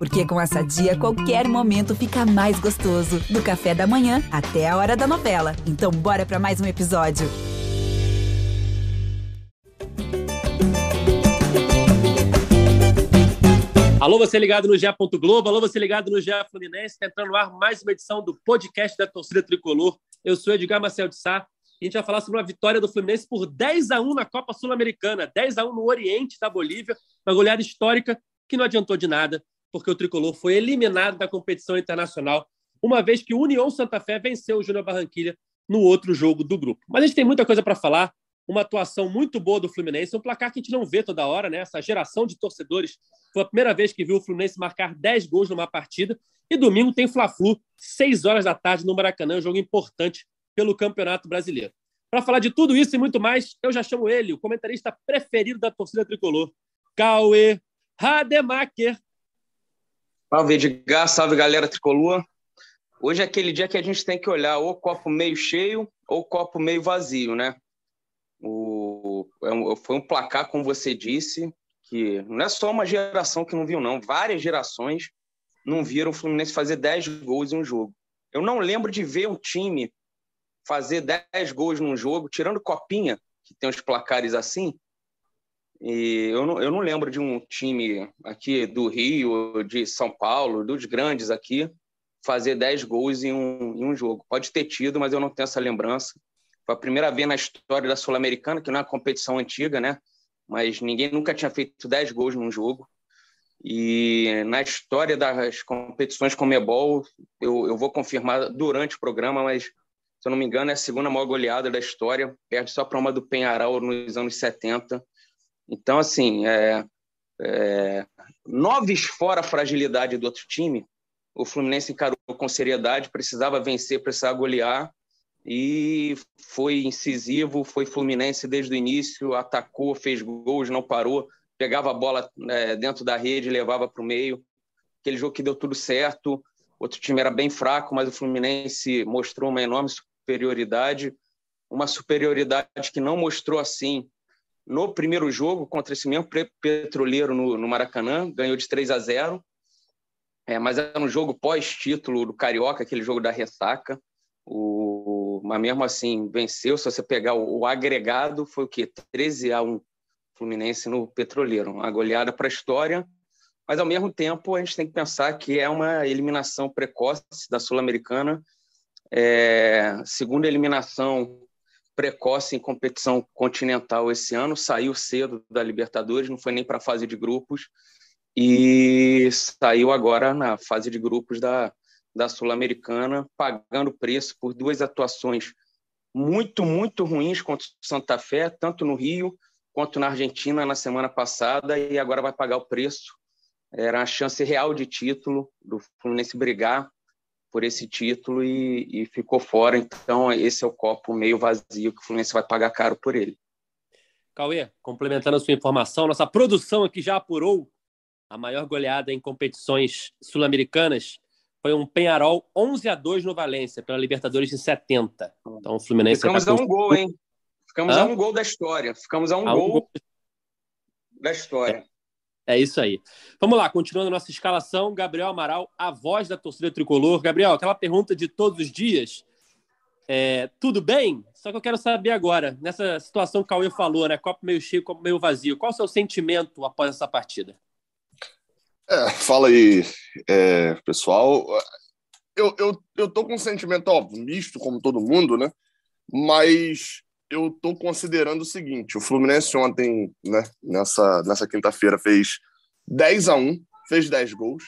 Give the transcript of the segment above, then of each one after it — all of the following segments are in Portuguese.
Porque com essa dia, qualquer momento fica mais gostoso. Do café da manhã até a hora da novela. Então, bora para mais um episódio. Alô, você ligado no GE. Globo, alô, você ligado no GE Fluminense, tá entrando no ar mais uma edição do podcast da torcida tricolor. Eu sou Edgar Marcel de Sá a gente vai falar sobre uma vitória do Fluminense por 10 a 1 na Copa Sul-Americana, 10 a 1 no Oriente da Bolívia, uma goleada histórica que não adiantou de nada, porque o tricolor foi eliminado da competição internacional, uma vez que o União Santa Fé venceu o Júnior Barranquilha no outro jogo do grupo. Mas a gente tem muita coisa para falar, uma atuação muito boa do Fluminense, um placar que a gente não vê toda hora, né? Essa geração de torcedores foi a primeira vez que viu o Fluminense marcar 10 gols numa partida. E domingo tem Fla-Flu, 6 horas da tarde no Maracanã, um jogo importante pelo Campeonato Brasileiro. Para falar de tudo isso e muito mais, eu já chamo ele, o comentarista preferido da torcida tricolor, Cauê Rademacher. Salve, Edgar, salve, galera tricolor. Hoje é aquele dia que a gente tem que olhar ou copo meio cheio ou copo meio vazio, né? O, é foi um placar, como você disse, que não é só uma geração que não viu, não. Várias gerações não viram o Fluminense fazer 10 gols em um jogo. Eu não lembro de ver um time fazer 10 gols num jogo, tirando Copinha, que tem uns placares assim. E eu não, eu não lembro de um time aqui do Rio, de São Paulo, dos grandes aqui, fazer 10 gols em um, em um jogo. Pode ter tido, mas eu não tenho essa lembrança. Foi a primeira vez na história da Sul-Americana, que não é uma competição antiga, né? Mas ninguém nunca tinha feito 10 gols num jogo. E na história das competições com Mebol, eu, eu vou confirmar durante o programa, mas se eu não me engano, é a segunda maior goleada da história, perde só para uma do Penharal nos anos 70. Então, assim, é, é, noves fora a fragilidade do outro time, o Fluminense encarou com seriedade, precisava vencer, precisava golear, e foi incisivo, foi Fluminense desde o início, atacou, fez gols, não parou, pegava a bola é, dentro da rede, levava para o meio. Aquele jogo que deu tudo certo, outro time era bem fraco, mas o Fluminense mostrou uma enorme superioridade, uma superioridade que não mostrou assim no primeiro jogo contra esse mesmo petroleiro no, no Maracanã, ganhou de 3 a 0. É, mas era um jogo pós-título do Carioca, aquele jogo da ressaca. O, mas mesmo assim, venceu. Se você pegar o, o agregado, foi o quê? 13 a 1 Fluminense no Petroleiro. Uma goleada para a história. Mas, ao mesmo tempo, a gente tem que pensar que é uma eliminação precoce da Sul-Americana. É, segunda eliminação precoce em competição continental esse ano. Saiu cedo da Libertadores, não foi nem para a fase de grupos. E saiu agora na fase de grupos da, da Sul-Americana, pagando preço por duas atuações muito, muito ruins contra o Santa Fé, tanto no Rio quanto na Argentina na semana passada, e agora vai pagar o preço. Era a chance real de título do Fluminense brigar por esse título e, e ficou fora. Então, esse é o copo meio vazio que o Fluminense vai pagar caro por ele. Cauê, complementando a sua informação, nossa produção aqui já apurou a maior goleada em competições sul-americanas foi um Penharol 11 a 2 no Valência, pela Libertadores em 70. Então o Fluminense. Ficamos tá a um gol, hein? Ficamos Hã? a um gol da história. Ficamos a um, a gol, um gol, da história. É. isso aí. Vamos lá, continuando nossa escalação. Gabriel Amaral, a voz da torcida tricolor. Gabriel, aquela pergunta de todos os dias. É, tudo bem? Só que eu quero saber agora, nessa situação que o Cauê falou, né? Copo meio cheio, copo meio vazio. Qual o seu sentimento após essa partida? É, fala aí, é, pessoal. Eu, eu, eu tô com um sentimento, óbvio, misto, como todo mundo, né? Mas eu tô considerando o seguinte: o Fluminense ontem, né, nessa, nessa quinta-feira, fez 10 a 1 fez 10 gols.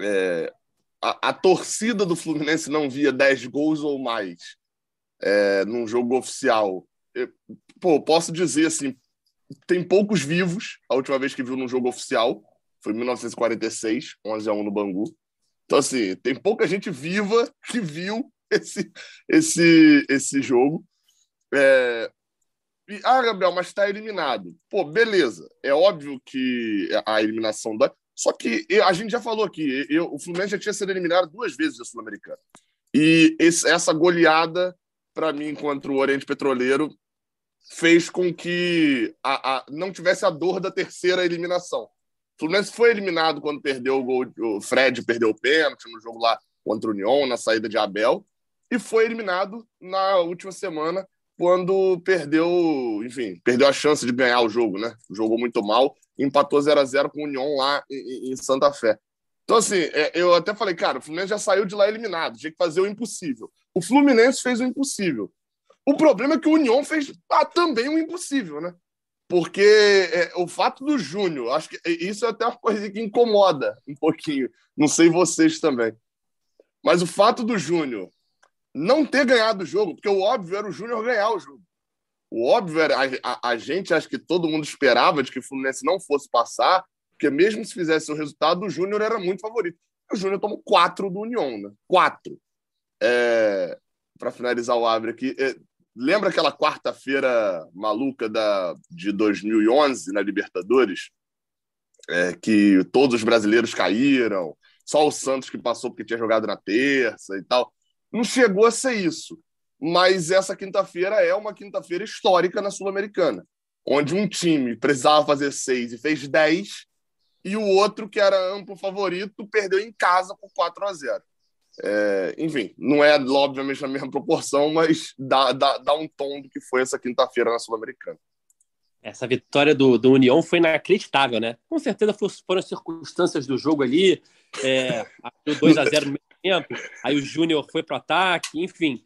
É, a, a, torcida do Fluminense não via 10 gols ou mais é, num jogo oficial. Eu, pô, posso dizer assim: tem poucos vivos a última vez que viu num jogo oficial foi em 1946, 11 a 1 no Bangu. Então, assim, tem pouca gente viva que viu esse, esse, esse jogo. É... E, ah, Gabriel, mas está eliminado. Pô, beleza. É óbvio que a eliminação da. Só que a gente já falou aqui, eu, o Fluminense já tinha sido eliminado duas vezes da Sul-Americana. E esse, essa goleada, para mim, contra o Oriente Petroleiro, fez com que a, a, não tivesse a dor da terceira eliminação. Fluminense foi eliminado quando perdeu o gol, o Fred perdeu o pênalti no jogo lá contra o União, na saída de Abel, e foi eliminado na última semana quando perdeu, enfim, perdeu a chance de ganhar o jogo, né? Jogou muito mal, empatou 0 a 0 com o União lá em, Santa Fé. Então, assim, é, eu até falei, cara, o Fluminense já saiu de lá eliminado, tinha que fazer o impossível. O Fluminense fez o impossível. O problema é que o União fez ah, também o impossível, né? Porque é, o fato do Júnior, acho que isso é até uma coisa que incomoda um pouquinho. Não sei vocês também. Mas o fato do Júnior não ter ganhado o jogo, porque o óbvio era o Júnior ganhar o jogo. O óbvio era a, a, a, gente, acho que todo mundo esperava de que o Fluminense não fosse passar, porque mesmo se fizesse o resultado, o Júnior era muito favorito. O Júnior tomou quatro do União, né? Quatro. É, Para finalizar o abre aqui, é, Lembra aquela quarta-feira maluca da, de 2011 na Libertadores? É, que todos os brasileiros caíram, só o Santos que passou porque tinha jogado na terça e tal. Não chegou a ser isso. Mas essa quinta-feira é uma quinta-feira histórica na Sul-Americana, onde um time precisava fazer seis e fez dez, e o outro, que era amplo favorito, perdeu em casa por 4 a 0. É, enfim, não é obviamente na mesma proporção, mas dá, dá, dá um tom do que foi essa quinta-feira na Sul-Americana. Essa vitória do, do União foi inacreditável, né? Com certeza foram as circunstâncias do jogo ali. É, 2 a 0 no meio tempo, aí o Júnior foi para o ataque, enfim.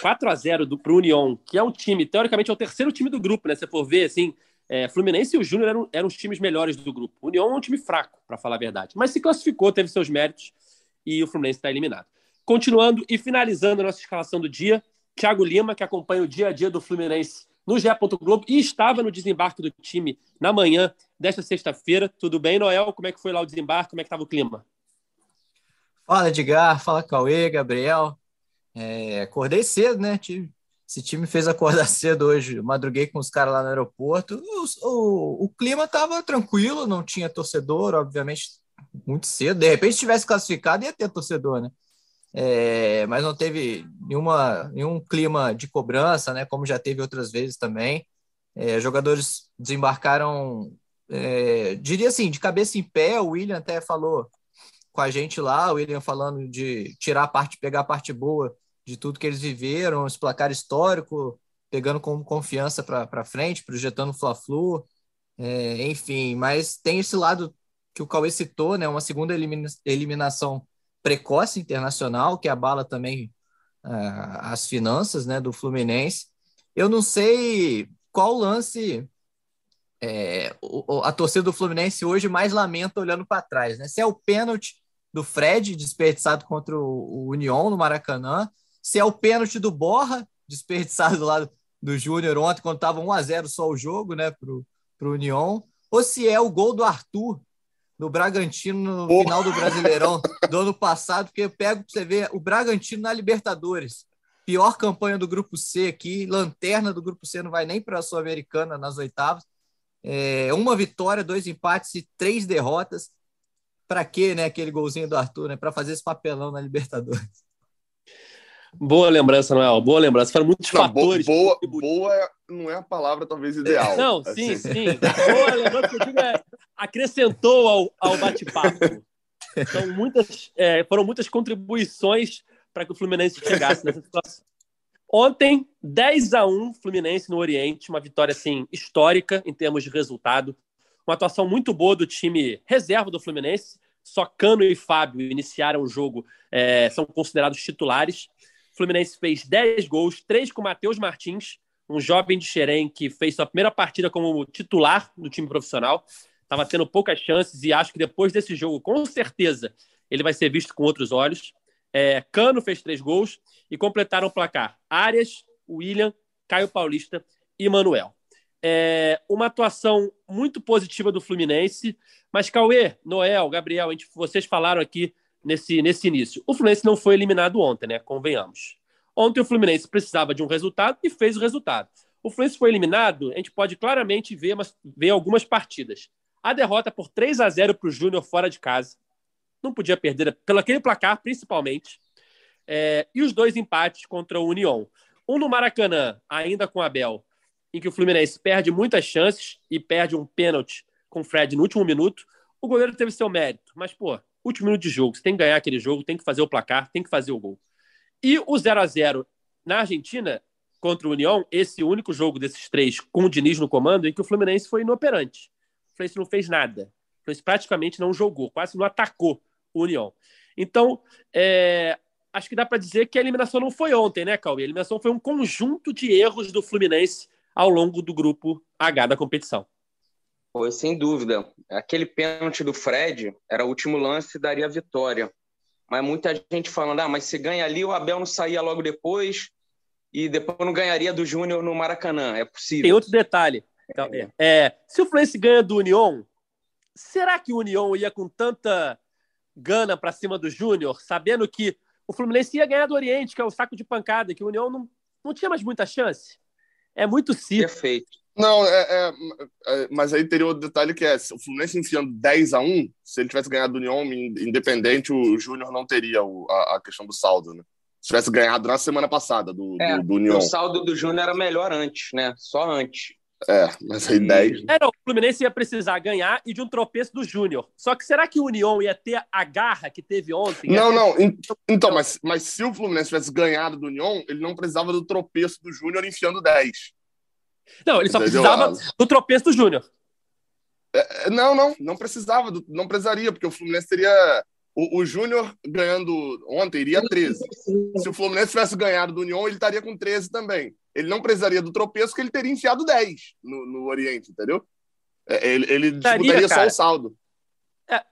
4 a 0 para o União, que é um time, teoricamente, é o terceiro time do grupo, né? Se for ver, assim, é, Fluminense e o Júnior eram, eram os times melhores do grupo. O União é um time fraco, para falar a verdade. Mas se classificou, teve seus méritos e o Fluminense está eliminado. Continuando e finalizando a nossa escalação do dia, Thiago Lima, que acompanha o dia a dia do Fluminense no GE. Globo e estava no desembarque do time na manhã desta sexta-feira. Tudo bem, Noel? Como é que foi lá o desembarque? Como é que estava o clima? Fala, Edgar. Fala, Cauê, Gabriel. É, acordei cedo, né? Esse time fez acordar cedo hoje. Madruguei com os caras lá no aeroporto. O, o, o clima estava tranquilo, não tinha torcedor, obviamente, muito cedo. De repente, se tivesse classificado, ia ter torcedor, né? É, mas não teve nenhuma, nenhum clima de cobrança, né? Como já teve outras vezes também. É, jogadores desembarcaram, é, diria assim, de cabeça em pé. O William até falou com a gente lá, o William falando de tirar a parte, pegar a parte boa de tudo que eles viveram, esse placar histórico, pegando como confiança para frente, projetando o Fla-Flu, é, enfim, mas tem esse lado que o Cauê citou, né, uma segunda elimina eliminação precoce internacional, que abala também uh, as finanças né, do Fluminense. Eu não sei qual lance é, a torcida do Fluminense hoje mais lamenta olhando para trás. Né? Se é o pênalti do Fred desperdiçado contra o, União no Maracanã, se é o pênalti do Borra desperdiçado do lado do Júnior ontem, quando estava 1 a 0 só o jogo né, para o União, ou se é o gol do Arthur no Bragantino no final do Brasileirão do ano passado, porque eu pego para você ver o Bragantino na Libertadores. Pior campanha do grupo C aqui, lanterna do grupo C, não vai nem para a Sul-Americana nas oitavas. É, uma vitória, dois empates e três derrotas. Para quê, né? Aquele golzinho do Arthur, né? Para fazer esse papelão na Libertadores. Boa lembrança, Noel. Boa lembrança. Foram muitos não, fatores. Boa, boa não é a palavra talvez ideal. Não, sim, assim. sim. Boa lembrança que eu digo é, acrescentou ao, ao bate-papo. Então, muitas, é, foram muitas contribuições para que o Fluminense chegasse nessa situação. Ontem, 10 a 1 Fluminense no Oriente, uma vitória assim histórica em termos de resultado. Uma atuação muito boa do time reserva do Fluminense. Só Cano e Fábio iniciaram o jogo, é, são considerados titulares. O Fluminense fez 10 gols, 3 com Matheus Martins, um jovem de Xerém que fez sua primeira partida como titular no time profissional. Estava tendo poucas chances e acho que depois desse jogo, com certeza, ele vai ser visto com outros olhos. É, Cano fez três gols e completaram o placar. Arias, William, Caio Paulista e Manuel. É, uma atuação muito positiva do Fluminense, mas Cauê, Noel, Gabriel, gente, vocês falaram aqui nesse, nesse início. O Fluminense não foi eliminado ontem, né? Convenhamos. Ontem o Fluminense precisava de um resultado e fez o resultado. O Fluminense foi eliminado, a gente pode claramente ver, mas, ver algumas partidas. A derrota por 3 a 0 para o Júnior fora de casa. Não podia perder pelo aquele placar, principalmente. É, e os dois empates contra o União. Um no Maracanã, ainda com Abel, em que o Fluminense perde muitas chances e perde um pênalti com o Fred no último minuto. O goleiro teve seu mérito, mas, pô, último minuto de jogo, você tem que ganhar aquele jogo, tem que fazer o placar, tem que fazer o gol. E o 0 a 0 na Argentina contra o União, esse único jogo desses três com o Diniz no comando, em que o Fluminense foi inoperante. O Fluminense não fez nada. O Fluminense praticamente não jogou, quase não atacou o União. Então, é, acho que dá para dizer que a eliminação não foi ontem, né, Cauê? A eliminação foi um conjunto de erros do Fluminense ao longo do grupo H da competição. Foi, sem dúvida. Aquele pênalti do Fred era o último lance e daria a vitória. Mas muita gente falando, ah, mas se ganha ali, o Abel não saía logo depois e depois não ganharia do Júnior no Maracanã. É possível. Tem outro detalhe. Então, é. É, se o Fluminense ganha do União, será que o União ia com tanta gana para cima do Júnior, sabendo que o Fluminense ia ganhar do Oriente, que é o saco de pancada, que o União não, não tinha mais muita chance. É muito simples. Perfeito. Não, é, é, é, mas aí teria outro detalhe que é, se o Fluminense enfiando 10 a 1 se ele tivesse ganhado do União independente, o Júnior não teria o, a, a, questão do saldo, né? Se tivesse ganhado na semana passada do, é, do, do União. O saldo do Júnior era melhor antes, né? Só antes. É, mas aí 10. É, não, o Fluminense ia precisar ganhar e de um tropeço do Júnior. Só que será que o União ia ter a garra que teve ontem? Não, ter... não. Então, mas, mas se o Fluminense tivesse ganhado do União, ele não precisava do tropeço do Júnior enfiando 10. Não, ele só Entendeu? precisava do tropeço do Júnior. É, é, não, não, não precisava, não precisaria, porque o Fluminense teria. O, o Júnior ganhando ontem iria 13. Se o Fluminense tivesse ganhado do União, ele estaria com 13 também ele não precisaria do tropeço, que ele teria enfiado 10 no, no Oriente, entendeu? É, ele, ele disputaria só o saldo. É,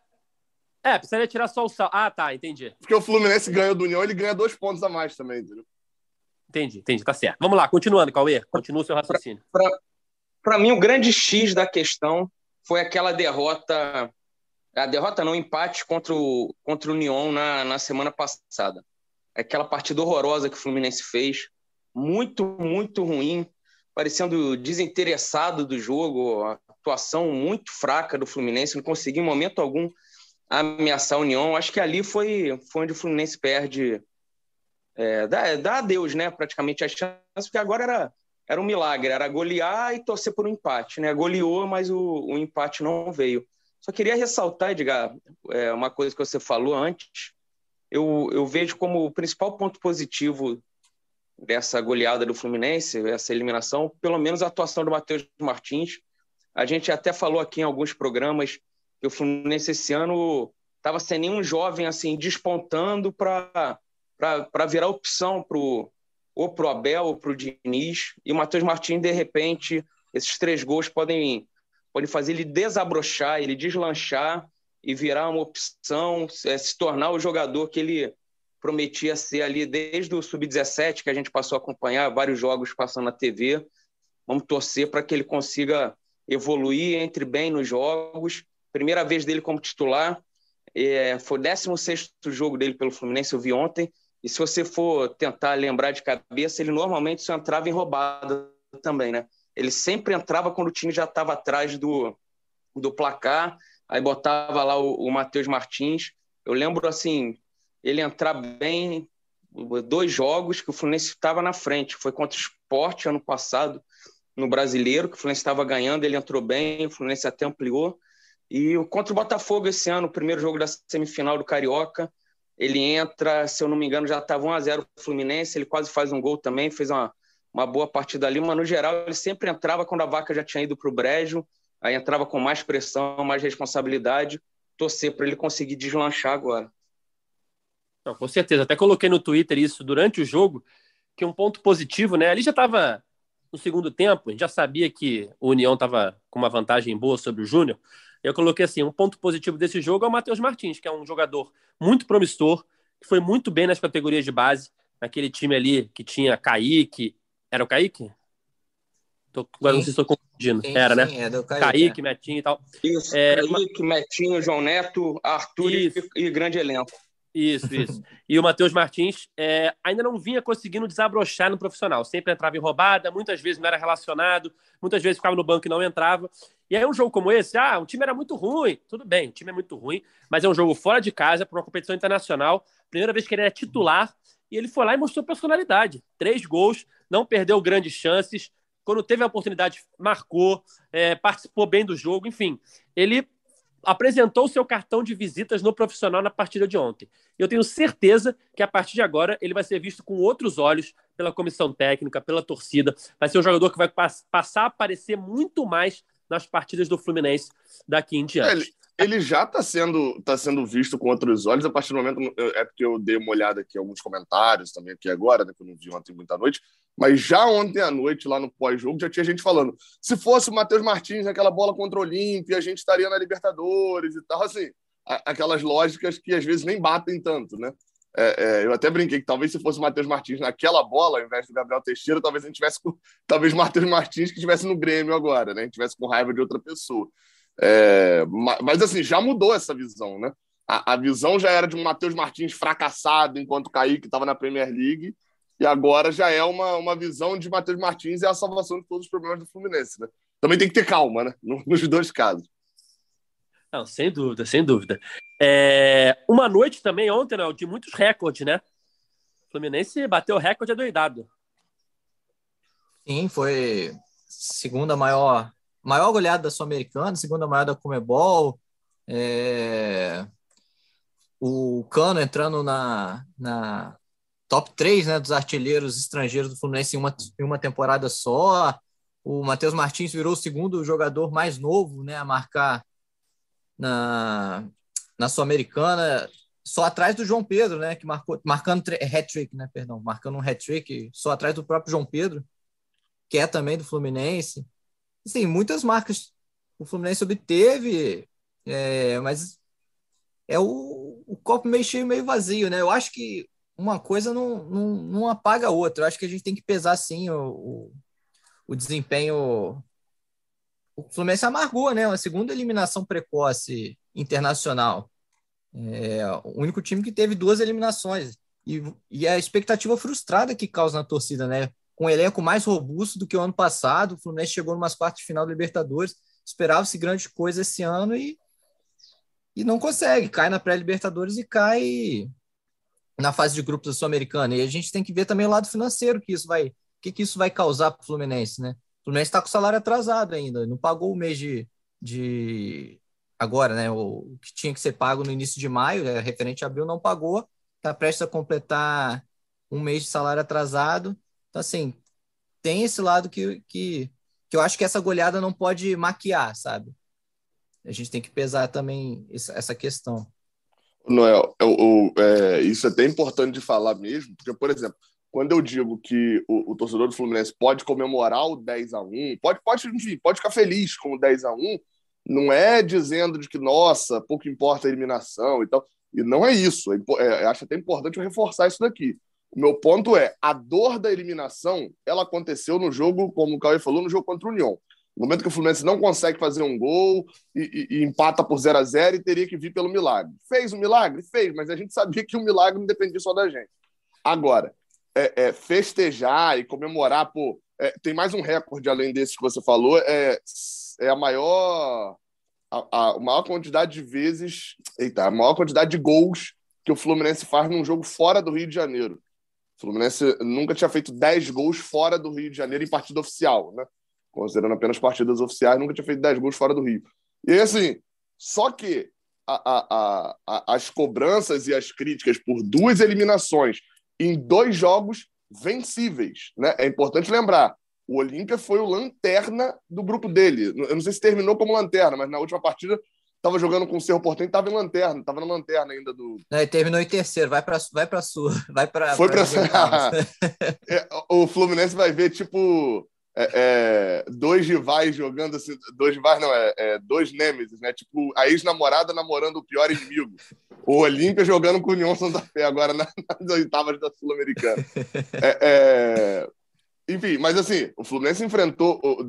é, precisaria tirar só o saldo. Ah, tá, entendi. Porque o Fluminense ganha do União, ele ganha dois pontos a mais também, entendeu? Entendi, entendi, tá certo. Vamos lá, continuando, Cauê. Continua o seu raciocínio. Para mim, o grande X da questão foi aquela derrota. A derrota não, o empate contra o, contra o União na, na semana passada. Aquela partida horrorosa que o Fluminense fez muito, muito ruim, parecendo desinteressado do jogo, a atuação muito fraca do Fluminense, não conseguiu em momento algum ameaçar a União. Acho que ali foi, foi onde o Fluminense perde, é, dá, dá adeus, né, praticamente a chance, porque agora era, era um milagre, era golear e torcer por um empate, né? Goleou, mas o, o empate não veio. Só queria ressaltar, Edgar, é, uma coisa que você falou antes. Eu, eu vejo como o principal ponto positivo dessa goleada do Fluminense, essa eliminação, pelo menos a atuação do Matheus Martins. A gente até falou aqui em alguns programas que o Fluminense esse ano estava sem nenhum jovem assim despontando para virar opção pro, ou para o Abel ou para o Diniz. E o Matheus Martins, de repente, esses três gols podem, podem fazer ele desabrochar, ele deslanchar e virar uma opção, é, se tornar o jogador que ele prometia ser ali desde o sub-17, que a gente passou a acompanhar vários jogos passando na TV. Vamos torcer para que ele consiga evoluir, entre bem nos jogos. Primeira vez dele como titular, é, foi o 16 jogo dele pelo Fluminense, eu vi ontem. E se você for tentar lembrar de cabeça, ele normalmente só entrava em roubada também, né? Ele sempre entrava quando o time já estava atrás do, do placar, aí botava lá o, o Matheus Martins. Eu lembro, assim, ele entrar bem dois jogos que o Fluminense estava na frente. Foi contra o Sport ano passado, no Brasileiro, que o Fluminense estava ganhando, ele entrou bem, o Fluminense até ampliou. E contra o Botafogo esse ano, o primeiro jogo da semifinal do Carioca, ele entra, se eu não me engano, já estava 1x0 o Fluminense, ele quase faz um gol também, fez uma, uma boa partida ali, mas no geral ele sempre entrava quando a vaca já tinha ido para o brejo, aí entrava com mais pressão, mais responsabilidade, torcer para ele conseguir deslanchar agora. Não, com certeza. Até coloquei no Twitter isso durante o jogo, que um ponto positivo, né? Ali já estava no segundo tempo, a gente já sabia que o União estava com uma vantagem boa sobre o Júnior. Eu coloquei assim: um ponto positivo desse jogo é o Matheus Martins, que é um jogador muito promissor, que foi muito bem nas categorias de base, naquele time ali que tinha Kaique. Era o Kaique? Tô, agora não sei se estou confundindo. Sim, Era, né? sim, né? É do Kaique, Kaique é. Metinho e tal. Isso, é, Kaique, Metinho, João Neto, Arthur e, e grande elenco. Isso, isso. E o Matheus Martins é, ainda não vinha conseguindo desabrochar no profissional. Sempre entrava em roubada, muitas vezes não era relacionado, muitas vezes ficava no banco e não entrava. E aí um jogo como esse, ah, o time era muito ruim. Tudo bem, o time é muito ruim, mas é um jogo fora de casa, para uma competição internacional. Primeira vez que ele era titular, e ele foi lá e mostrou personalidade. Três gols, não perdeu grandes chances. Quando teve a oportunidade, marcou, é, participou bem do jogo, enfim. Ele apresentou seu cartão de visitas no profissional na partida de ontem. Eu tenho certeza que a partir de agora ele vai ser visto com outros olhos pela comissão técnica, pela torcida. Vai ser um jogador que vai passar a aparecer muito mais nas partidas do Fluminense daqui em diante. Ele, ele já está sendo, tá sendo visto com outros olhos a partir do momento. É porque eu dei uma olhada aqui em alguns comentários também aqui agora, né, que eu não vi ontem muita noite. Mas já ontem à noite, lá no pós-jogo, já tinha gente falando: se fosse o Matheus Martins naquela bola contra o Olímpia, a gente estaria na Libertadores e tal. Assim, aquelas lógicas que às vezes nem batem tanto, né? É, é, eu até brinquei que talvez se fosse o Matheus Martins naquela bola, ao invés do Gabriel Teixeira, talvez a gente tivesse com, talvez Matheus Martins que estivesse no Grêmio agora, né? A gente tivesse com raiva de outra pessoa. É, mas assim, já mudou essa visão, né? A, a visão já era de um Matheus Martins fracassado enquanto Kaique estava na Premier League e agora já é uma, uma visão de Matheus Martins e a salvação de todos os problemas do Fluminense. Né? Também tem que ter calma, né? Nos dois casos. Não, sem dúvida, sem dúvida. É... Uma noite também ontem, né, de muitos recordes, né? O Fluminense bateu o recorde adoidado. Sim, foi segunda maior, maior goleada da Sul-Americana, segunda maior da Comebol. É... O Cano entrando na, na top 3 né, dos artilheiros estrangeiros do Fluminense em uma, em uma temporada só. O Matheus Martins virou o segundo jogador mais novo né, a marcar na, na Sul-Americana, só atrás do João Pedro, né, que marcou, marcando hat-trick, né, perdão, marcando um hat-trick, só atrás do próprio João Pedro, que é também do Fluminense. Assim, muitas marcas o Fluminense obteve, é, mas é o, o copo meio cheio, meio vazio, né? Eu acho que uma coisa não, não, não apaga a outra. Eu acho que a gente tem que pesar, sim, o, o, o desempenho. O Fluminense amargou, né? Uma segunda eliminação precoce internacional. É o único time que teve duas eliminações. E, e a expectativa frustrada que causa na torcida, né? Com um elenco mais robusto do que o ano passado, o Fluminense chegou numas quartas de final da Libertadores, esperava-se grande coisa esse ano e, e não consegue. Cai na pré-Libertadores e cai na fase de grupos da Sul-Americana. E a gente tem que ver também o lado financeiro que isso vai, que, que isso vai causar para o Fluminense, né? O Fluminense está com o salário atrasado ainda, não pagou o mês de, de agora, né? O que tinha que ser pago no início de maio, é, referente a abril, não pagou, está prestes a completar um mês de salário atrasado. Então, assim, tem esse lado que, que, que eu acho que essa goleada não pode maquiar, sabe? A gente tem que pesar também essa questão. Noel, eu, eu, é, isso é até importante de falar mesmo, porque, por exemplo, quando eu digo que o, o, torcedor do Fluminense pode comemorar o 10 a 1 pode, pode, enfim, pode ficar feliz com o 10 a 1 não é dizendo de que, nossa, pouco importa a eliminação e tal. E não é isso. É, é, acho até importante reforçar isso daqui. O meu ponto é, a dor da eliminação, ela aconteceu no jogo, como o Cauê falou, no jogo contra o União. No momento que o Fluminense não consegue fazer um gol e, e, e empata por 0 a 0 e teria que vir pelo milagre. Fez o milagre? Fez, mas a gente sabia que o milagre não dependia só da gente. Agora, é, é, festejar e comemorar, pô, é, tem mais um recorde além desse que você falou, é, é a maior a, a maior quantidade de vezes, eita, a maior quantidade de gols que o Fluminense faz num jogo fora do Rio de Janeiro. O Fluminense nunca tinha feito 10 gols fora do Rio de Janeiro em partida oficial, né? considerando apenas partidas oficiais, nunca tinha feito 10 gols fora do Rio. E assim, só que a, a, a, as cobranças e as críticas por duas eliminações em dois jogos vencíveis. Né? É importante lembrar, o Olímpia foi o lanterna do grupo dele. Eu não sei se terminou como lanterna, mas na última partida estava jogando com o Cerro Porteño, estava em lanterna, estava na lanterna ainda do. Não, e terminou em terceiro, vai para vai para sul, vai para. Foi para é, o Fluminense vai ver tipo é, é, dois rivais jogando assim, dois rivais não, é, é dois nêmesis, né? Tipo, a ex-namorada namorando o pior inimigo. O Olímpia jogando com o União Santa Fé agora na, nas oitavas da Sul-Americana. É, é, enfim, mas assim, o Fluminense enfrentou. O,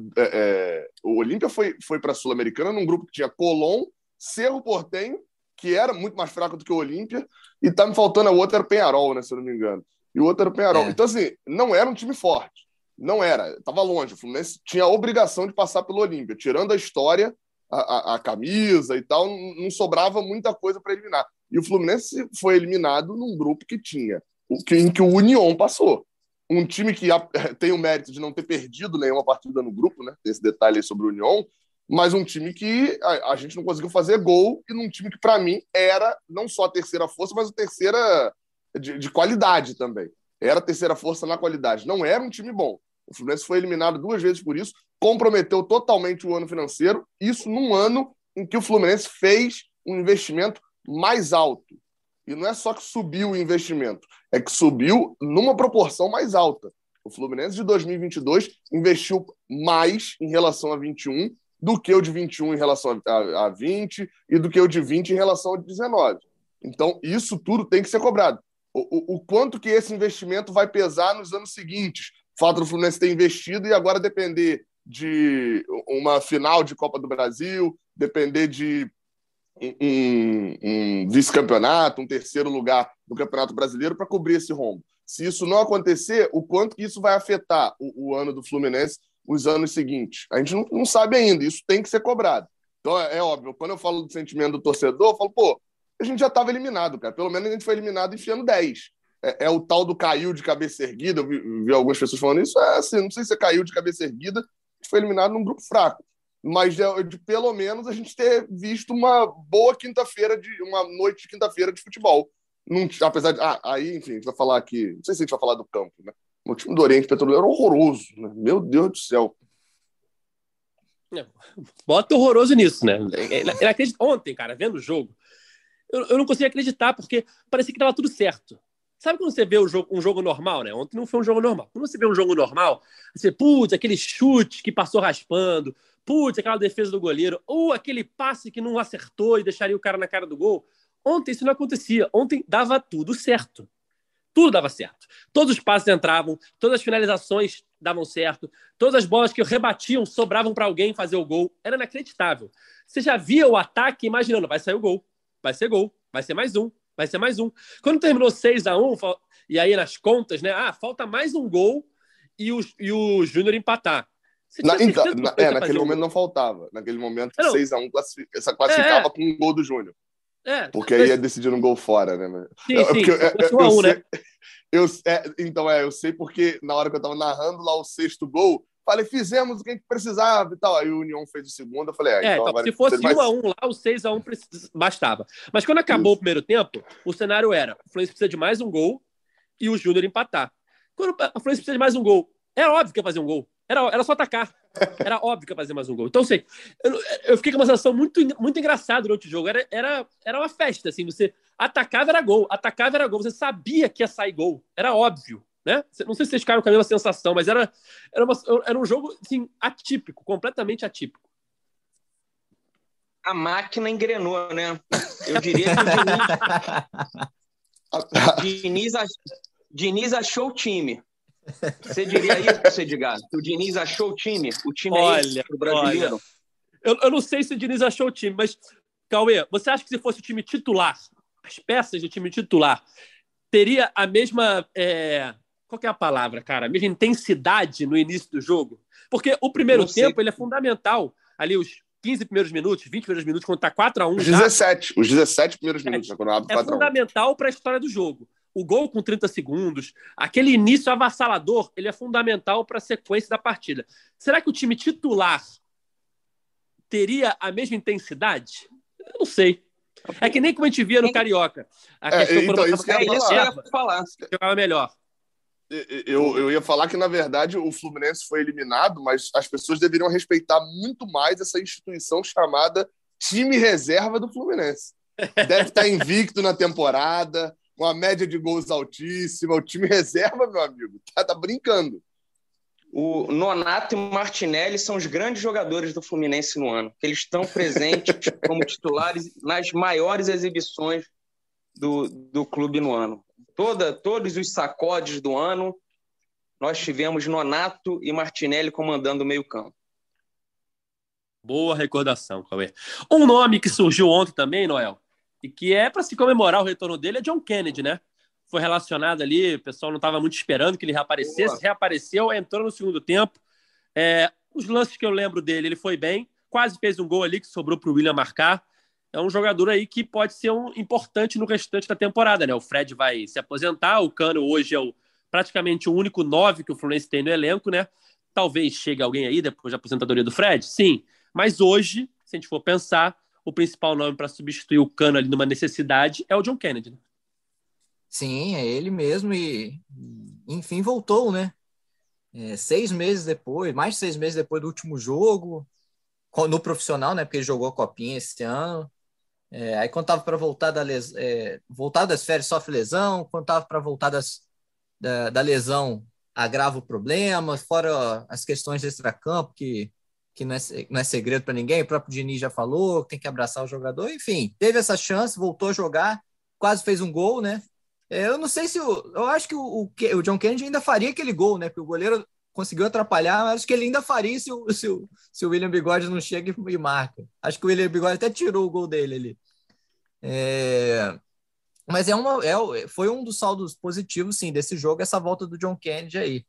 o Olímpia foi, foi para a Sul-Americana num grupo que tinha Colón, Cerro Portenho, que era muito mais fraco do que o Olímpia, e tá me faltando o outro era o Penharol, né? Se eu não me engano. E o outro era o Penharol. Então, assim, não era um time forte. Não era, estava longe. O Fluminense tinha a obrigação de passar pelo Olímpia. Tirando a história, a, a, a camisa e tal, não, sobrava muita coisa para eliminar. E o Fluminense foi eliminado num grupo que tinha, em que o União passou. Um time que tem o mérito de não ter perdido nenhuma partida no grupo, né? Esse detalhe aí sobre o União, mas um time que a, a gente não conseguiu fazer gol e num time que, para mim, era não só a terceira força, mas a terceira de, de, qualidade também. Era a terceira força na qualidade. Não era um time bom. O Fluminense foi eliminado duas vezes por isso, comprometeu totalmente o ano financeiro, isso num ano em que o Fluminense fez um investimento mais alto. E não é só que subiu o investimento, é que subiu numa proporção mais alta. O Fluminense de 2022 investiu mais em relação a 21 do que o de 21 em relação a, a 20 e do que o de 20 em relação a 19. Então, isso tudo tem que ser cobrado. O, o, o quanto que esse investimento vai pesar nos anos seguintes? O fato do Fluminense ter investido e agora depender de uma final de Copa do Brasil, depender de um, um vice-campeonato, um terceiro lugar no Campeonato Brasileiro para cobrir esse rombo. Se isso não acontecer, o quanto que isso vai afetar o, o ano do Fluminense os anos seguintes? A gente não, não, sabe ainda, isso tem que ser cobrado. Então, é, é óbvio, quando eu falo do sentimento do torcedor, eu falo, pô, a gente já estava eliminado, cara. Pelo menos a gente foi eliminado enfiando 10. É, é, o tal do caiu de cabeça erguida. Eu vi, vi, algumas pessoas falando isso. É assim, não sei se caiu de cabeça erguida. A gente foi eliminado num grupo fraco mas de, de, pelo menos a gente ter visto uma boa quinta-feira, de uma noite de quinta-feira de futebol. Num, apesar de. Ah, aí, enfim, a gente vai falar aqui. Não sei se a gente vai falar do campo, né? O time do Oriente Petroleiro era horroroso, né? Meu Deus do céu. É, bota horroroso nisso, né? Ontem, cara, vendo o jogo, eu, eu não conseguia acreditar, porque parecia que estava tudo certo. Sabe quando você vê um jogo, um jogo normal, né? Ontem não foi um jogo normal. Quando você vê um jogo normal, você, putz, aquele chute que passou raspando, putz, aquela defesa do goleiro, ou aquele passe que não acertou e deixaria o cara na cara do gol. Ontem isso não acontecia. Ontem dava tudo certo. Tudo dava certo. Todos os passes entravam, todas as finalizações davam certo, todas as bolas que rebatiam sobravam para alguém fazer o gol. Era inacreditável. Você já via o ataque imaginando, vai sair o gol, vai ser gol, vai ser mais um, vai ser mais um. Quando terminou 6 a 1 e aí nas contas, né? Ah, falta mais um gol e o, e o Júnior empatar. Na, então, na, é, naquele momento um... não faltava. Naquele momento, 6x1 classific... classificava é, com um gol do Júnior. É, porque aí ia decidir um gol fora, né? Sim, sim. Porque, eu, eu, eu, um, sei, né? eu é, então, é, eu sei porque na hora que eu tava narrando lá o sexto gol, Falei, fizemos o que a gente precisava e tal. Aí o União fez o segundo, eu falei, ah, é, então, então se fosse 1 mais... a 1 lá, o 6 a 1 bastava. Mas quando acabou Isso. o primeiro tempo, o cenário era: o Fluminense precisa de mais um gol e o Júnior empatar. Quando o Fluminense precisa de mais um gol, era óbvio que ia fazer um gol. Era, era só atacar. Era óbvio que ia fazer mais um gol. Então, sei, eu, eu fiquei com uma sensação muito, muito engraçada durante o jogo. Era, era, era uma festa, assim. Você atacava, era gol. Atacava, era gol. Você sabia que ia sair gol. Era óbvio. Né? Não sei se vocês ficaram com a mesma sensação, mas era, era, uma, era um jogo assim, atípico, completamente atípico. A máquina engrenou, né? Eu diria que o Diniz, Diniz, Diniz achou o time. Você diria isso, Edgar? Que o Diniz achou o time? O time olha, é esse brasileiro? Olha, eu, eu não sei se o Diniz achou o time, mas, Cauê, você acha que se fosse o time titular, as peças do time titular, teria a mesma é, qual é a palavra, cara? A mesma intensidade no início do jogo. Porque o primeiro tempo ele é fundamental. Ali, os 15 primeiros minutos, 20 primeiros minutos, quando tá 4x1. Os 17, já... os 17 primeiros minutos, é, quando abre 4 É fundamental para a história do jogo. O gol com 30 segundos, aquele início avassalador, ele é fundamental para a sequência da partida. Será que o time titular teria a mesma intensidade? Eu não sei. É que nem como a gente via no Carioca. A é, questão então, isso que eu ia falar. Jogava melhor. Eu, eu ia falar que, na verdade, o Fluminense foi eliminado, mas as pessoas deveriam respeitar muito mais essa instituição chamada time reserva do Fluminense. Deve estar invicto na temporada, uma média de gols altíssima. O time reserva, meu amigo, tá, tá brincando. O Nonato e o Martinelli são os grandes jogadores do Fluminense no ano. Eles estão presentes como titulares nas maiores exibições do, do clube no ano toda, todos os sacodes do ano, nós tivemos Nonato e Martinelli comandando o meio-campo. Boa recordação, Cauê. Um nome que surgiu ontem também, Noel, e que é para se comemorar o retorno dele, é John Kennedy, né? Foi relacionado ali, o pessoal não estava muito esperando que ele reaparecesse, Boa. reapareceu, entrou no segundo tempo. É, os lances que eu lembro dele, ele foi bem, quase fez um gol ali que sobrou para o William marcar é um jogador aí que pode ser um importante no restante da temporada, né? O Fred vai se aposentar, o Cano hoje é o, praticamente o único nove que o Fluminense tem no elenco, né? Talvez chegue alguém aí depois da aposentadoria do Fred, sim, Mas hoje, se a gente for pensar, o principal nome para substituir o Cano ali numa necessidade é o John Kennedy. Né? Sim, é ele mesmo e, enfim, voltou, né? É, seis meses depois, mais de seis meses depois do último jogo, no profissional, né? Porque ele jogou a copinha esse ano. É, aí quando tava para voltar da les... É, voltar das férias sofre lesão, quando tava para voltar das... da, da lesão agrava o problema, fora as questões de extracampo que que não é, não é segredo para ninguém, o próprio Diniz já falou, tem que abraçar o jogador, enfim, teve essa chance, voltou a jogar, quase fez um gol, né? É, eu não sei se o, eu acho que o, o, John Kennedy ainda faria aquele gol, né? Porque o goleiro conseguiu atrapalhar, mas acho que ele ainda faria se o, se o, se o William Bigode não chega e marca. Acho que o William Bigode até tirou o gol dele ali. É, mas é uma, é, foi um dos saldos positivos, sim, desse jogo, essa volta do John Kennedy aí.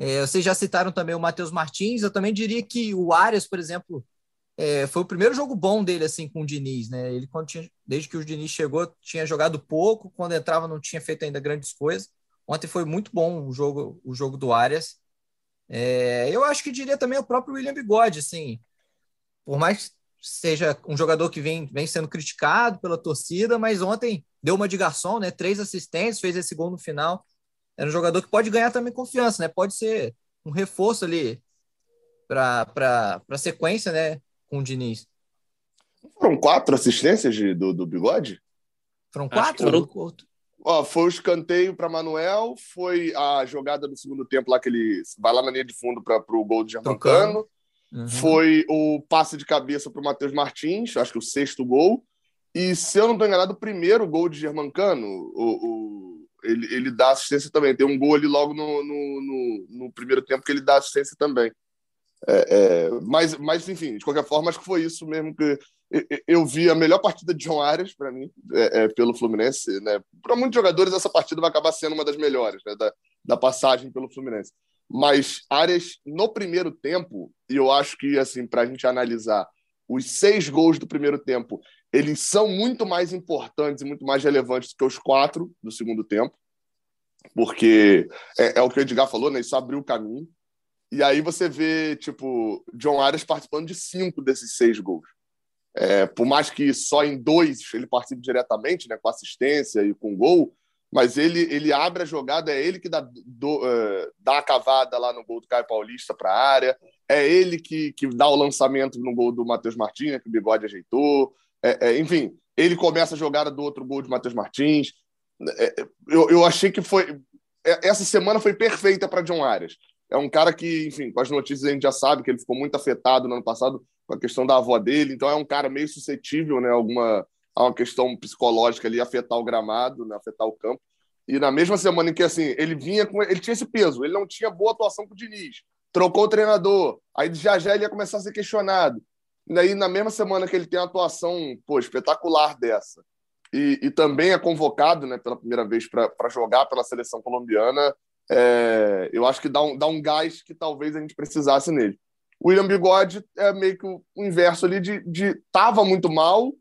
É, vocês já citaram também o Matheus Martins, eu também diria que o Arias, por exemplo, é, foi o primeiro jogo bom dele assim com o Diniz, né? Ele tinha, desde que o Diniz chegou tinha jogado pouco, quando entrava não tinha feito ainda grandes coisas. Ontem foi muito bom o jogo, o jogo do Arias. É, eu acho que diria também o próprio William Bigode, assim, por mais que seja um jogador que vem, vem sendo criticado pela torcida, mas ontem deu uma de garçom, né? Três assistências, fez esse gol no final era um jogador que pode ganhar também confiança, né? Pode ser um reforço ali para a sequência, né? Com o Diniz. Foram quatro assistências de, do, do Bigode? Foram quatro? Foram... Ó, foi o escanteio para Manuel, foi a jogada do segundo tempo lá que ele vai lá na linha de fundo para o gol do Germancano. Uhum. Foi o passe de cabeça para o Matheus Martins, acho que o sexto gol. E se eu não estou enganado, o primeiro gol de Germancano, o, o ele, ele dá assistência também. Tem um gol ali logo no, no, no, no primeiro tempo que ele dá assistência também. É, é, mas, mas, enfim, de qualquer forma, acho que foi isso mesmo que eu, eu vi a melhor partida de João Arias para mim, é, é, pelo Fluminense. Né? Para muitos jogadores, essa partida vai acabar sendo uma das melhores né? da, da passagem pelo Fluminense. Mas Arias, no primeiro tempo, e eu acho que, assim, para a gente analisar os seis gols do primeiro tempo, eles são muito mais importantes e muito mais relevantes que os quatro do segundo tempo, porque é, é o que o Edgar falou, né? Isso abriu o caminho. E aí você vê, tipo, John Arias participando de cinco desses seis gols. É, por mais que só em dois ele participe diretamente, né, com assistência e com gol, mas ele, ele abre a jogada, é ele que dá, do, uh, dá a cavada lá no gol do Caio Paulista para a área, é ele que, que dá o lançamento no gol do Matheus Martins, que o Bigode ajeitou, é, é, enfim, ele começa a jogada do outro gol de Matheus Martins. É, eu, eu achei que foi. É, essa semana foi perfeita para John Arias. É um cara que, enfim, com as notícias a gente já sabe que ele ficou muito afetado no ano passado com a questão da avó dele, então é um cara meio suscetível né, a, alguma, a uma questão psicológica ali, afetar o gramado, né, afetar o campo. E na mesma semana em que assim, ele vinha com. Ele tinha esse peso, ele não tinha boa atuação com o Diniz, trocou o treinador, aí já já ele ia começar a ser questionado. E aí, na mesma semana que ele tem uma atuação pô, espetacular dessa, e, e também é convocado né, pela primeira vez para jogar pela seleção colombiana, é, eu acho que dá um, dá um gás que talvez a gente precisasse nele. O William Bigode é meio que o inverso ali de, de tava muito mal,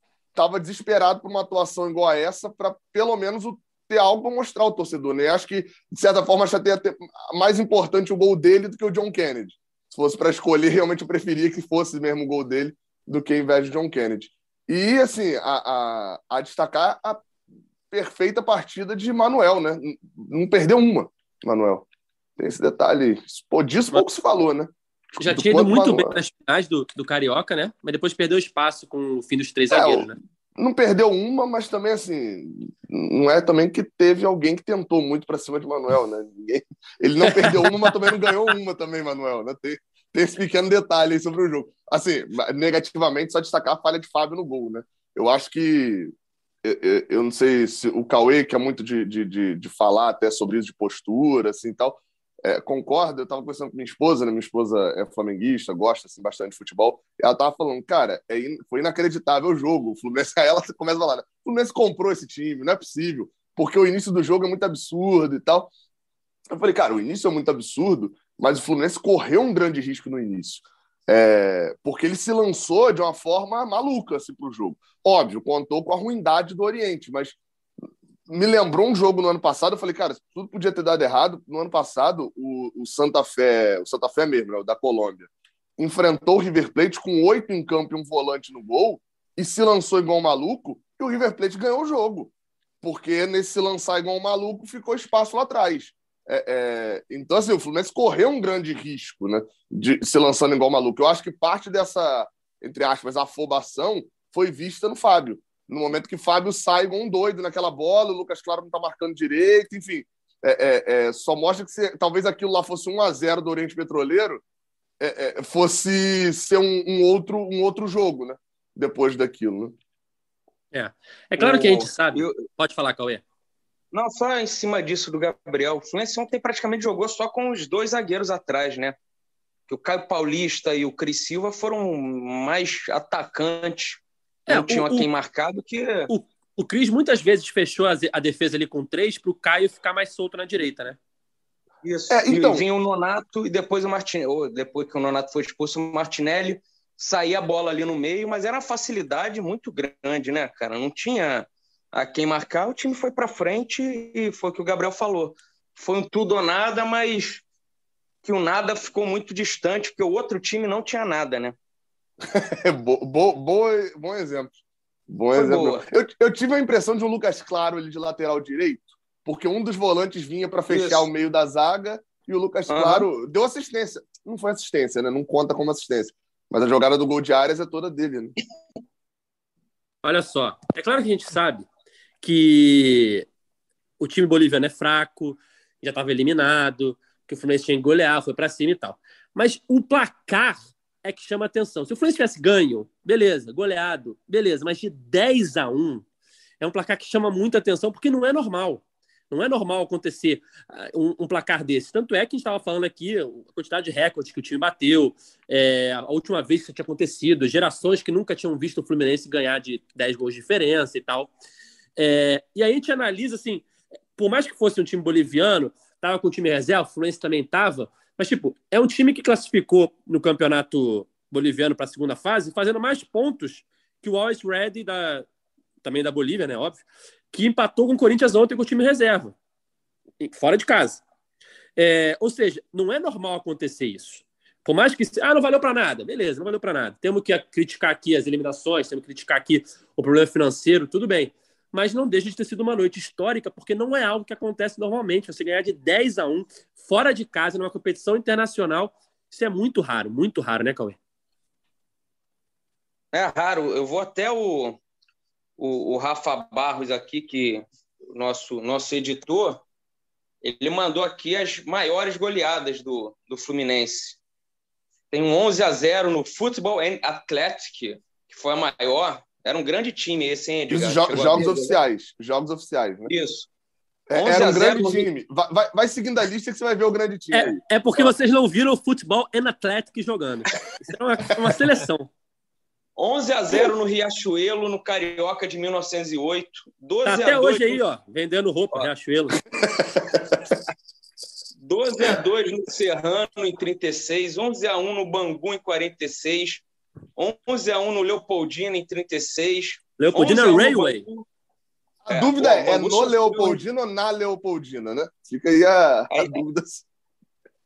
tava desesperado por uma atuação igual a essa para pelo menos o, ter algo para mostrar ao torcedor. Né? Acho que, de certa forma, acho até mais importante o gol dele do que o John Kennedy se fosse para escolher, realmente eu preferia que fosse mesmo o gol dele do que em vez de John Kennedy. E, assim, a, a, a destacar a perfeita partida de Manuel, né? Não perdeu uma, Manuel. Tem esse detalhe. Pô, disso pouco se falou, né? Já tinha ido muito Manuel. bem nas finais do, do Carioca, né? Mas depois perdeu espaço com o fim dos três é, zagueiros, né? Não perdeu uma, mas também, assim, não é também que teve alguém que tentou muito para cima de Manuel, né? Ninguém, ele não perdeu uma, mas também não ganhou uma também, Manuel, né? Tem, tem esse pequeno detalhe aí sobre o jogo. Assim, negativamente, só destacar a falha de Fábio no gol, né? Eu acho que. Eu, eu não sei se o Cauê, que é muito de, de, de, de falar até sobre isso, de postura, assim tal é, eu estava conversando com minha esposa, né? minha esposa é flamenguista, gosta assim, bastante de futebol, ela estava falando, cara, é in... foi inacreditável o jogo, o Fluminense, aí ela começa a falar, o Fluminense comprou esse time, não é possível, porque o início do jogo é muito absurdo e tal. Eu falei, cara, o início é muito absurdo, mas o Fluminense correu um grande risco no início. É, porque ele se lançou de uma forma maluca assim, para o jogo. Óbvio, contou com a ruindade do Oriente, mas me lembrou um jogo no ano passado. Eu falei, cara, tudo podia ter dado errado. No ano passado, o, o Santa Fé, o Santa Fé mesmo, né, o da Colômbia, enfrentou o River Plate com oito em campo e um volante no gol e se lançou igual um maluco e o River Plate ganhou o jogo. Porque nesse lançar igual um maluco ficou espaço lá atrás. É, é... Então, assim, o Fluminense correu um grande risco né, de se lançando igual um maluco. Eu acho que parte dessa, entre aspas, afobação foi vista no Fábio. No momento que Fábio sai igual um doido naquela bola, o Lucas Claro não está marcando direito, enfim. É, é, é, só mostra que se, talvez aquilo lá fosse 1 a 0 do Oriente Petroleiro, é, é, fosse ser um, um, outro, um outro jogo, né? Depois daquilo. Né? É. é claro o... que a gente sabe. Eu... Pode falar, Cauê. Não, só em cima disso do Gabriel. O Fluminense ontem praticamente jogou só com os dois zagueiros atrás, né? Que o Caio Paulista e o Cris Silva foram mais atacantes. É, não tinham a quem marcado que. O, o Cris muitas vezes fechou a, a defesa ali com três para o Caio ficar mais solto na direita, né? Isso. É, então... E vinha o Nonato e depois o Martinelli. Depois que o Nonato foi expulso, o Martinelli saía a bola ali no meio, mas era uma facilidade muito grande, né, cara? Não tinha a quem marcar, o time foi para frente e foi o que o Gabriel falou. Foi um tudo ou nada, mas que o nada ficou muito distante, porque o outro time não tinha nada, né? bo, bo, bo, bom exemplo. Bom foi exemplo. Eu, eu, tive a impressão de um Lucas Claro ali de lateral direito, porque um dos volantes vinha para fechar Isso. o meio da zaga e o Lucas uhum. Claro deu assistência. Não foi assistência, né? Não conta como assistência. Mas a jogada do gol de áreas é toda dele, né? Olha só, é claro que a gente sabe que o time boliviano é fraco, já estava eliminado, que o Fluminense tinha que golear, foi para cima e tal. Mas o placar é que chama atenção. Se o Fluminense tivesse ganho, beleza, goleado, beleza, mas de 10 a 1 é um placar que chama muita atenção porque não é normal. Não é normal acontecer ah, um, um placar desse. Tanto é que a gente estava falando aqui a quantidade de recordes que o time bateu, é, a última vez que isso tinha acontecido, gerações que nunca tinham visto o Fluminense ganhar de 10 gols de diferença e tal. É, e aí a gente analisa assim, por mais que fosse um time boliviano, estava com o time reserva, o Fluminense também estava, mas tipo, é um time que classificou no campeonato boliviano para a segunda fase, fazendo mais pontos que o Always Red da também da Bolívia, né, óbvio, que empatou com o Corinthians ontem com o time reserva, fora de casa. É, ou seja, não é normal acontecer isso. Por mais que. Ah, não valeu para nada. Beleza, não valeu para nada. Temos que criticar aqui as eliminações, temos que criticar aqui o problema financeiro, tudo bem. Mas não deixa de ter sido uma noite histórica, porque não é algo que acontece normalmente. Você ganhar de 10 a 1 fora de casa, numa competição internacional, isso é muito raro, muito raro, né, Cauê? É raro. Eu vou até o, o, o Rafa Barros aqui, que nosso nosso editor, ele mandou aqui as maiores goleadas do, do Fluminense. Tem um 11 a 0 no Futebol Athletic, que foi a maior. Era um grande time esse, hein, Edgar? Isso, jo jogos oficiais. Jogos oficiais, né? Isso. É, era um grande no... time. Vai, vai, vai, seguindo a lista que você vai ver o grande time. É, é porque vocês não viram o futebol and Athletic jogando. Isso é uma, uma seleção. 11 a 0 no Riachuelo, no Carioca de 1908. 12 tá até a 2 hoje no... aí, ó, vendendo roupa, ó. Riachuelo. 12 a 2 no Serrano em 36, 11 a 1 no Bangu em 46, 11 a 1 no Leopoldina em 36. Leopoldina Railway. A é, dúvida é, é no. Leopoldina ou na Leopoldina, né? Fica aí a, a dúvida.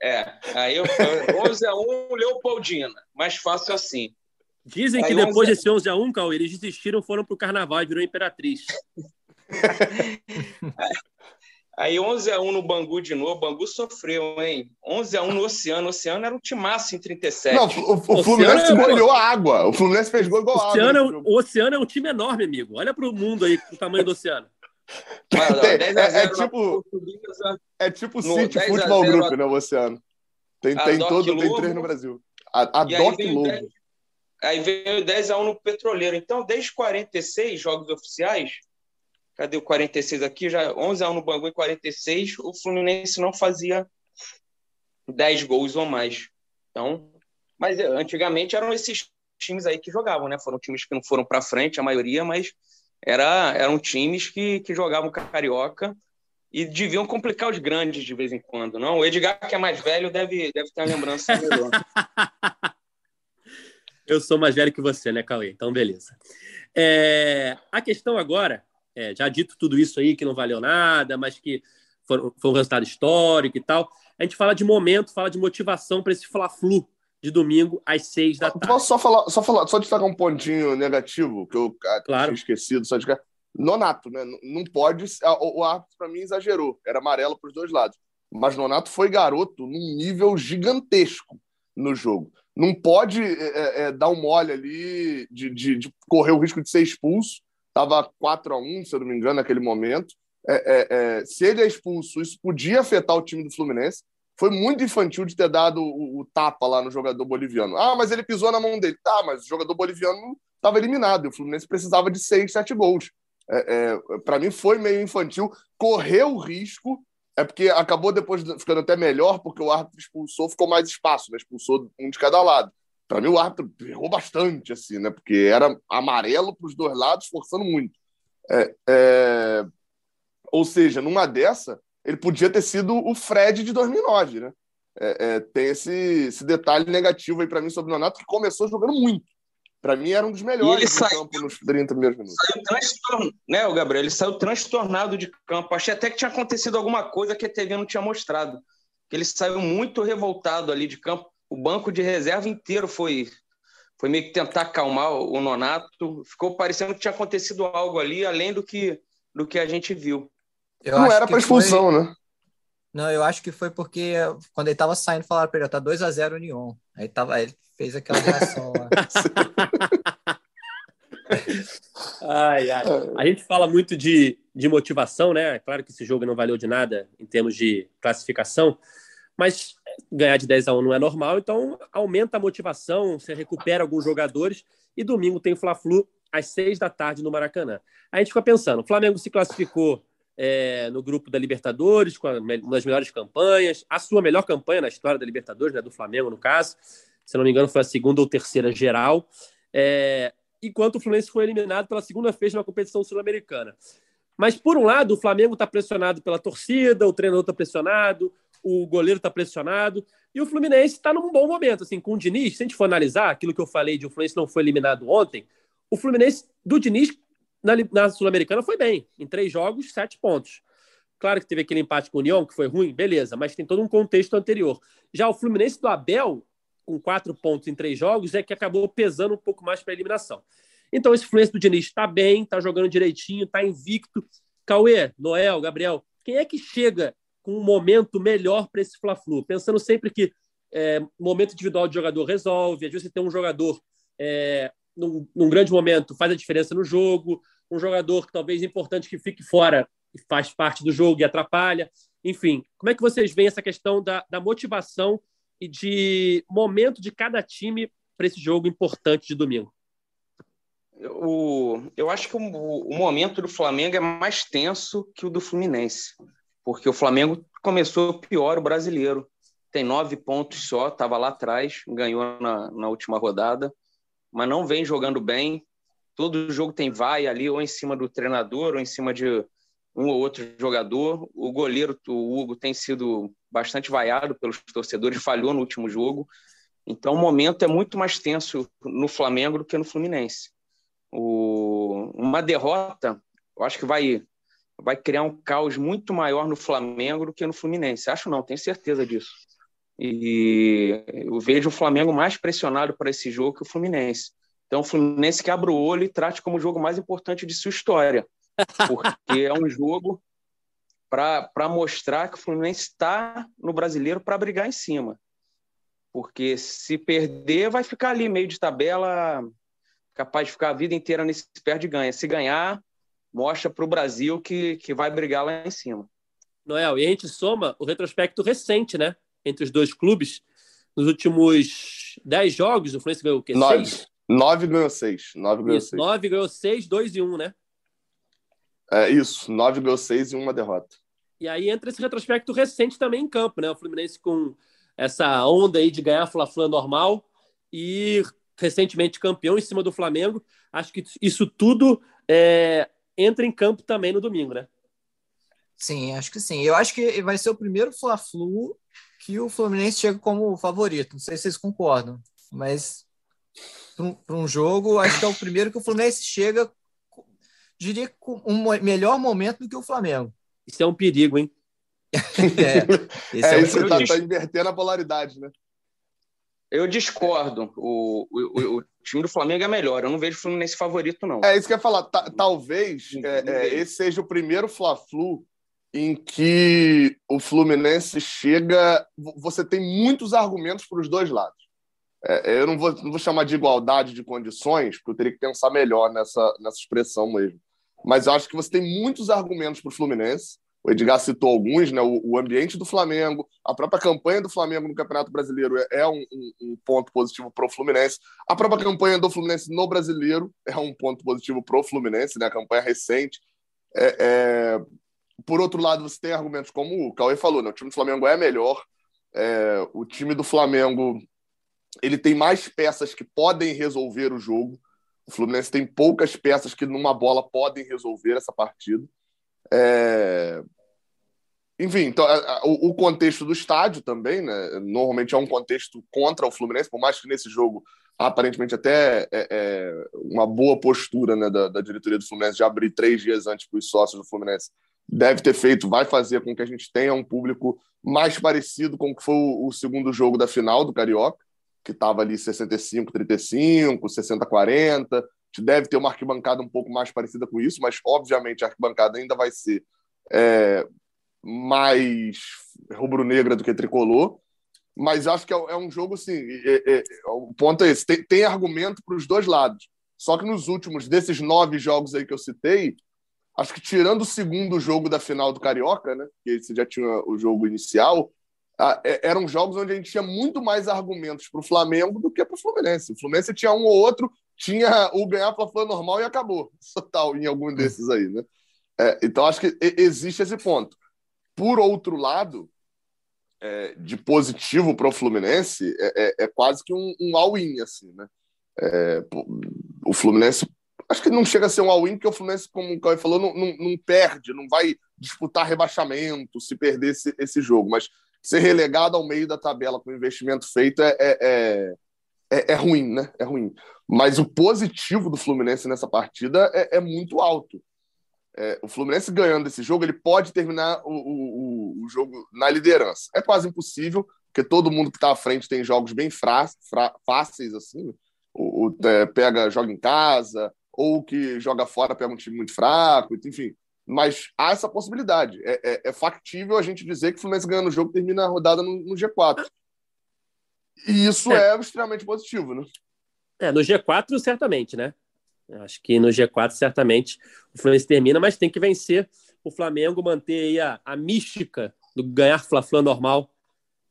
É, aí eu, 11 a 1 Leopoldina, mais fácil assim. Dizem que depois 11... desse 11 a 1, Cauê, eles desistiram, foram pro carnaval e virou imperatriz. Aí 11 a 1 no Bangu de novo, o Bangu sofreu, hein? 11 a 1 no Oceano, o Oceano era um timaço em 37. Não, o, o, o Fluminense é... molhou a água, o Fluminense fez gol igual Oceano água. É, o Oceano é um time enorme, amigo. Olha pro mundo aí, o tamanho do Oceano. é, é, tipo, é tipo City Futebol Group, né, o Oceano. Tem, tem todo, tem três no Brasil. A, a Doc Lobo. 10, Aí veio 10 a 1 no Petroleiro. Então, desde 46 jogos oficiais, cadê o 46 aqui? Já 11 a 1 no Bangu em 46, o Fluminense não fazia 10 gols ou mais. Então, mas eh, antigamente eram esses times aí que jogavam, né? Foram times que não foram para frente, a maioria, mas era, eram times que, que jogavam carioca e deviam complicar os grandes de vez em quando, não? O Edgar, que é mais velho, deve, deve ter uma lembrança melhor. Eu sou mais velho que você, né, Cauê? Então, beleza. É, a questão agora, é, já dito tudo isso aí, que não valeu nada, mas que foi, foi um resultado histórico e tal, a gente fala de momento, fala de motivação para esse Fla-Flu de domingo às seis da tarde. Posso só falar, só falar, só destacar um pontinho negativo que eu ah, claro. tinha esquecido, só de Nonato, né? Não pode. O árbitro, para mim, exagerou. Era amarelo para os dois lados. Mas Nonato foi garoto num nível gigantesco no jogo. Não pode é, é, é dar um mole ali de, de, de, correr o risco de ser expulso. Estava 4 a 1 se eu não me engano, naquele momento. É, é, é, se ele é expulso, isso podia afetar o time do Fluminense. Foi muito infantil de ter dado o, o, tapa lá no jogador boliviano. Ah, mas ele pisou na mão dele. Tá, mas o jogador boliviano estava eliminado. E o Fluminense precisava de seis, sete gols. Para mim foi meio infantil. Correu o risco é porque acabou depois ficando até melhor, porque o árbitro expulsou, ficou mais espaço, né? Expulsou um de cada lado. Para mim, o árbitro errou bastante, assim, né? Porque era amarelo para os dois lados, forçando muito. É, é... Ou seja, numa dessa, ele podia ter sido o Fred de 2009, né? É, é, tem esse, esse detalhe negativo aí para mim sobre o Nonato, que começou jogando muito. Para mim, era um dos melhores do saiu, campo nos 30 primeiros minutos. Saiu né, o Gabriel? Ele saiu transtornado de campo. Achei até que tinha acontecido alguma coisa que a TV não tinha mostrado. Ele saiu muito revoltado ali de campo. O banco de reserva inteiro foi, foi meio que tentar acalmar o Nonato. Ficou parecendo que tinha acontecido algo ali, além do que, do que a gente viu. Eu não era para expulsão, foi... né? Não, eu acho que foi porque quando ele estava saindo, falaram para ele: tá 2x0 União. Aí tava, ele fez aquela reação lá. ai, ai. A gente fala muito de, de motivação, né? É claro que esse jogo não valeu de nada em termos de classificação, mas ganhar de 10 a 1 não é normal, então aumenta a motivação, você recupera alguns jogadores e domingo tem Fla-Flu às 6 da tarde no Maracanã. A gente fica pensando, o Flamengo se classificou é, no grupo da Libertadores, com uma das melhores campanhas, a sua melhor campanha na história da Libertadores, né, do Flamengo, no caso. Se não me engano, foi a segunda ou terceira geral. É, enquanto o Fluminense foi eliminado pela segunda vez na competição sul-americana. Mas, por um lado, o Flamengo está pressionado pela torcida, o treinador está pressionado, o goleiro está pressionado, e o Fluminense está num bom momento. Assim, com o Diniz, se a gente for analisar aquilo que eu falei de o Fluminense não foi eliminado ontem, o Fluminense do Diniz na, na Sul-Americana foi bem. Em três jogos, sete pontos. Claro que teve aquele empate com o União, que foi ruim, beleza, mas tem todo um contexto anterior. Já o Fluminense do Abel, com quatro pontos em três jogos, é que acabou pesando um pouco mais para a eliminação. Então, esse Fluminense do Diniz está bem, está jogando direitinho, está invicto. Cauê, Noel, Gabriel, quem é que chega com um momento melhor para esse Fla-Flu? Pensando sempre que é, momento individual de jogador resolve, às vezes você tem um jogador é, num, num, grande momento faz a diferença no jogo, um jogador que talvez importante que fique fora e faz parte do jogo e atrapalha. Enfim, como é que vocês veem essa questão da, da motivação e de momento de cada time para esse jogo importante de domingo? O, eu acho que o, o momento do Flamengo é mais tenso que o do Fluminense, porque o Flamengo começou pior o brasileiro. Tem nove pontos só, estava lá atrás, ganhou na, na última rodada, mas não vem jogando bem todo jogo tem vai ali, ou em cima do treinador, ou em cima de um ou outro jogador. O goleiro, o Hugo, tem sido bastante vaiado pelos torcedores, falhou no último jogo. Então, o momento é muito mais tenso no Flamengo do que no Fluminense. O... Uma derrota, eu acho que vai, vai criar um caos muito maior no Flamengo do que no Fluminense. Acho não, tenho certeza disso. E eu vejo o Flamengo mais pressionado para esse jogo que o Fluminense. Então, o Fluminense que abra o olho e trate como o jogo mais importante de sua história, porque é um jogo para mostrar que o Fluminense está no brasileiro para brigar em cima. Porque se perder, vai ficar ali meio de tabela, capaz de ficar a vida inteira nesse perde e ganha. Se ganhar, mostra para o Brasil que, que vai brigar lá em cima. Noel, e a gente soma o retrospecto recente, né? Entre os dois clubes. Nos últimos 10 jogos, o Fluminense ganhou o quê? Nove. Seis? 9 ganhou 6. 9 ganhou isso, 6. 9 ganhou 6, 2 e 1, né? É isso, 9 ganhou 6 e uma derrota. E aí entra esse retrospecto recente também em campo, né? O Fluminense com essa onda aí de ganhar a Fla-Fla normal e recentemente campeão em cima do Flamengo. Acho que isso tudo é, entra em campo também no domingo, né? Sim, acho que sim. Eu acho que vai ser o primeiro Fla-Flu que o Fluminense chega como favorito. Não sei se vocês concordam, mas para um, jogo, acho que é o primeiro que o Fluminense chega, diria, com um melhor momento do que o Flamengo. Isso é um perigo, hein? é, esse é, é isso, tá, tá, invertendo a polaridade, né? Eu discordo. O, o, o, time do Flamengo é melhor. Eu não vejo o Fluminense favorito, não. É isso que eu ia falar. talvez é, é, esse seja o primeiro Fla-Flu em que o Fluminense chega. Você tem muitos argumentos para os dois lados. É, eu não vou, não vou chamar de igualdade de condições, porque eu teria que pensar melhor nessa, nessa expressão mesmo. Mas eu acho que você tem muitos argumentos para o Fluminense. O Edgar citou alguns, né? O, ambiente do Flamengo, a própria campanha do Flamengo no Campeonato Brasileiro é, é um, um, um, ponto positivo para o Fluminense. A própria campanha do Fluminense no Brasileiro é um ponto positivo para o Fluminense, né? A campanha recente. É, é... Por outro lado, você tem argumentos como o Cauê falou, né? O time do Flamengo é melhor. É, o time do Flamengo ele tem mais peças que podem resolver o jogo. O Fluminense tem poucas peças que numa bola podem resolver essa partida. É... Enfim, então, o, contexto do estádio também, né? Normalmente é um contexto contra o Fluminense, por mais que nesse jogo aparentemente até é, é uma boa postura né, da, da, diretoria do Fluminense de abrir três dias antes para os sócios do Fluminense deve ter feito, vai fazer com que a gente tenha um público mais parecido com o que foi o, o segundo jogo da final do Carioca que estava ali 65, 35, 60, 40. Deve ter uma arquibancada um pouco mais parecida com isso, mas obviamente a arquibancada ainda vai ser é, mais rubro-negra do que tricolor. Mas acho que é, é um jogo assim. É, o ponto é esse: tem, tem argumento para os dois lados. Só que nos últimos desses nove jogos aí que eu citei, acho que tirando o segundo jogo da final do Carioca, né? Que esse já tinha o jogo inicial, é, eram jogos onde a gente tinha muito mais argumentos para o Flamengo do que para o Fluminense. O Fluminense tinha um ou outro, tinha o ganhar o normal e acabou. Total, em algum desses aí, né? É, então, acho que existe esse ponto. Por outro lado, é, de positivo para o Fluminense, é, é, é, quase que um, um all-in, assim, né? É, o Fluminense, acho que não chega a ser um all-in, porque o Fluminense, como o Caio falou, não, não, não, perde, não vai disputar rebaixamento se perder esse, esse jogo, mas ser relegado ao meio da tabela com o investimento feito é, é, é, ruim, né? É ruim. Mas o positivo do Fluminense nessa partida é, é muito alto. É, o Fluminense ganhando esse jogo, ele pode terminar o, o, o, jogo na liderança. É quase impossível, porque todo mundo que está à frente tem jogos bem fra, fra, fáceis, assim. O, o é, pega, joga em casa, ou que joga fora, pega um time muito fraco, enfim. Mas há essa possibilidade. É, é, é, factível a gente dizer que o Fluminense ganhando o jogo termina a rodada no, no G4. E isso é. é. extremamente positivo, né? É, no G4, certamente, né? Acho que no G4, certamente, o Fluminense termina, mas tem que vencer o Flamengo, manter aí a, a mística do ganhar Fla-Fla normal,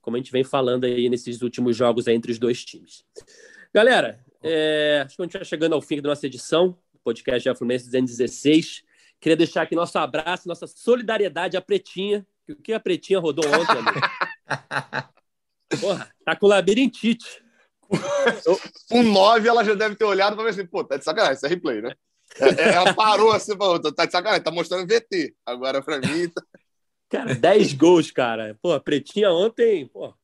como a gente vem falando aí nesses últimos jogos entre os dois times. Galera, é, acho que a gente vai chegando ao fim da nossa edição, podcast da Fluminense 216. Queria deixar aqui nosso abraço, nossa solidariedade à Pretinha. O que a Pretinha rodou ontem, amigo? Porra, tá com labirintite. Com nove, ela já deve ter olhado para ver assim, pô, tá de sacanagem, isso é replay, né? É, é, ela parou assim, falou, tá de sacanagem, tá mostrando VT. Agora para mim. Tá... Cara, 10 gols, cara. Pô, a Pretinha ontem, pô,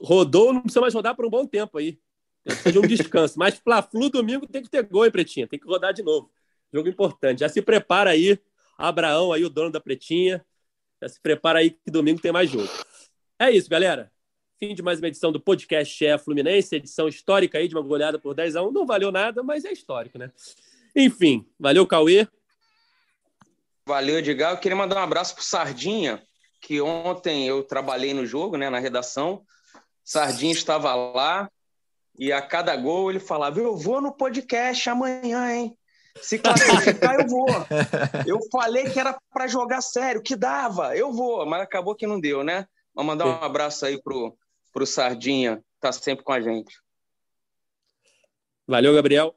rodou, não precisa mais rodar por um bom tempo aí. Precisa de um descanso. Mas Fla-Flu domingo tem que ter gol, hein, Pretinha? Tem que rodar de novo. Jogo importante. Já se prepara aí, Abraão, aí, o dono da Pretinha. Já se prepara aí que domingo tem mais jogo. É isso, galera. Fim de mais uma edição do podcast Chefe Fluminense, edição histórica aí de uma goleada por 10 a 1. Não valeu nada, mas é histórico, né? Enfim, valeu, Cauê. Valeu, Edgar. Eu queria mandar um abraço pro Sardinha, que ontem eu trabalhei no jogo, né, na redação. Sardinha estava lá e a cada gol ele falava: Eu vou no podcast amanhã, hein? Se classificar, eu vou. Eu falei que era para jogar sério, que dava, eu vou, mas acabou que não deu, né? Vou mandar um abraço aí pro, pro Sardinha, tá sempre com a gente. Valeu, Gabriel.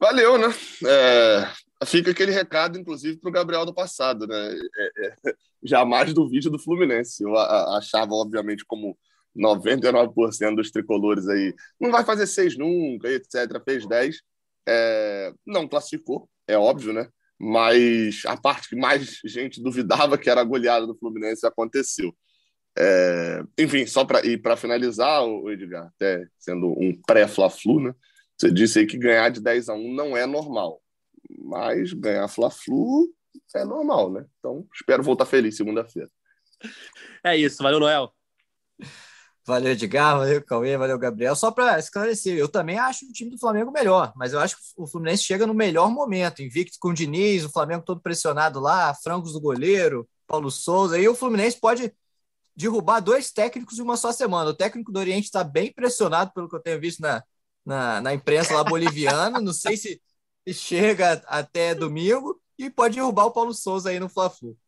Valeu, né? É, fica aquele recado, inclusive, para o Gabriel do passado, né? É, é, jamais do vídeo do Fluminense. Eu achava, obviamente, como 99% dos tricolores aí, não vai fazer seis nunca, etc. Fez 10 é, não classificou, é óbvio, né? Mas a parte que mais gente duvidava que era a goleada do Fluminense aconteceu. É, enfim, só para ir para finalizar, o Edgar, até sendo um pré-Fla-Flu, né? Você disse aí que ganhar de 10 a 1 não é normal, mas ganhar Fla-Flu é normal, né? Então, espero voltar feliz segunda-feira. É isso, valeu, Noel. Valeu, Edgar, valeu, Cauê, valeu, Gabriel. Só para esclarecer, eu também acho o time do Flamengo melhor, mas eu acho que o Fluminense chega no melhor momento, invicto com o Diniz, o Flamengo todo pressionado lá, frangos do goleiro, Paulo Souza, e o Fluminense pode derrubar dois técnicos em uma só semana. O técnico do Oriente está bem pressionado, pelo que eu tenho visto na, na, na imprensa lá boliviana, não sei se, chega até domingo, e pode derrubar o Paulo Souza aí no Fla-Flu.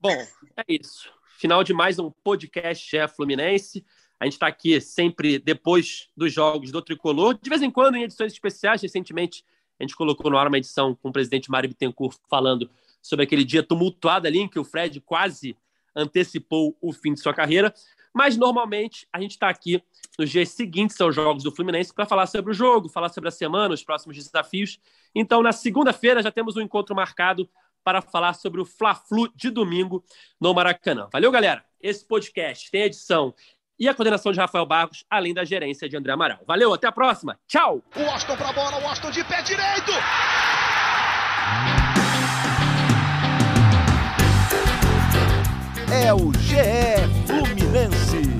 Bom, é isso final de mais um podcast é Fluminense. A gente está aqui sempre depois dos jogos do Tricolor, de vez em quando em edições especiais. Recentemente, a gente colocou no ar uma edição com o presidente Mário Bittencourt falando sobre aquele dia tumultuado ali em que o Fred quase antecipou o fim de sua carreira. Mas normalmente a gente está aqui nos dias seguintes aos jogos do Fluminense para falar sobre o jogo, falar sobre a semana, os próximos desafios. Então, na segunda-feira já temos um encontro marcado para falar sobre o Fla-Flu de domingo no Maracanã. Valeu, galera! Esse podcast tem edição e a coordenação de Rafael Barros, além da gerência de André Amaral. Valeu, até a próxima. Tchau! O Washington para bola, o Washington de pé direito! é o GE Fluminense.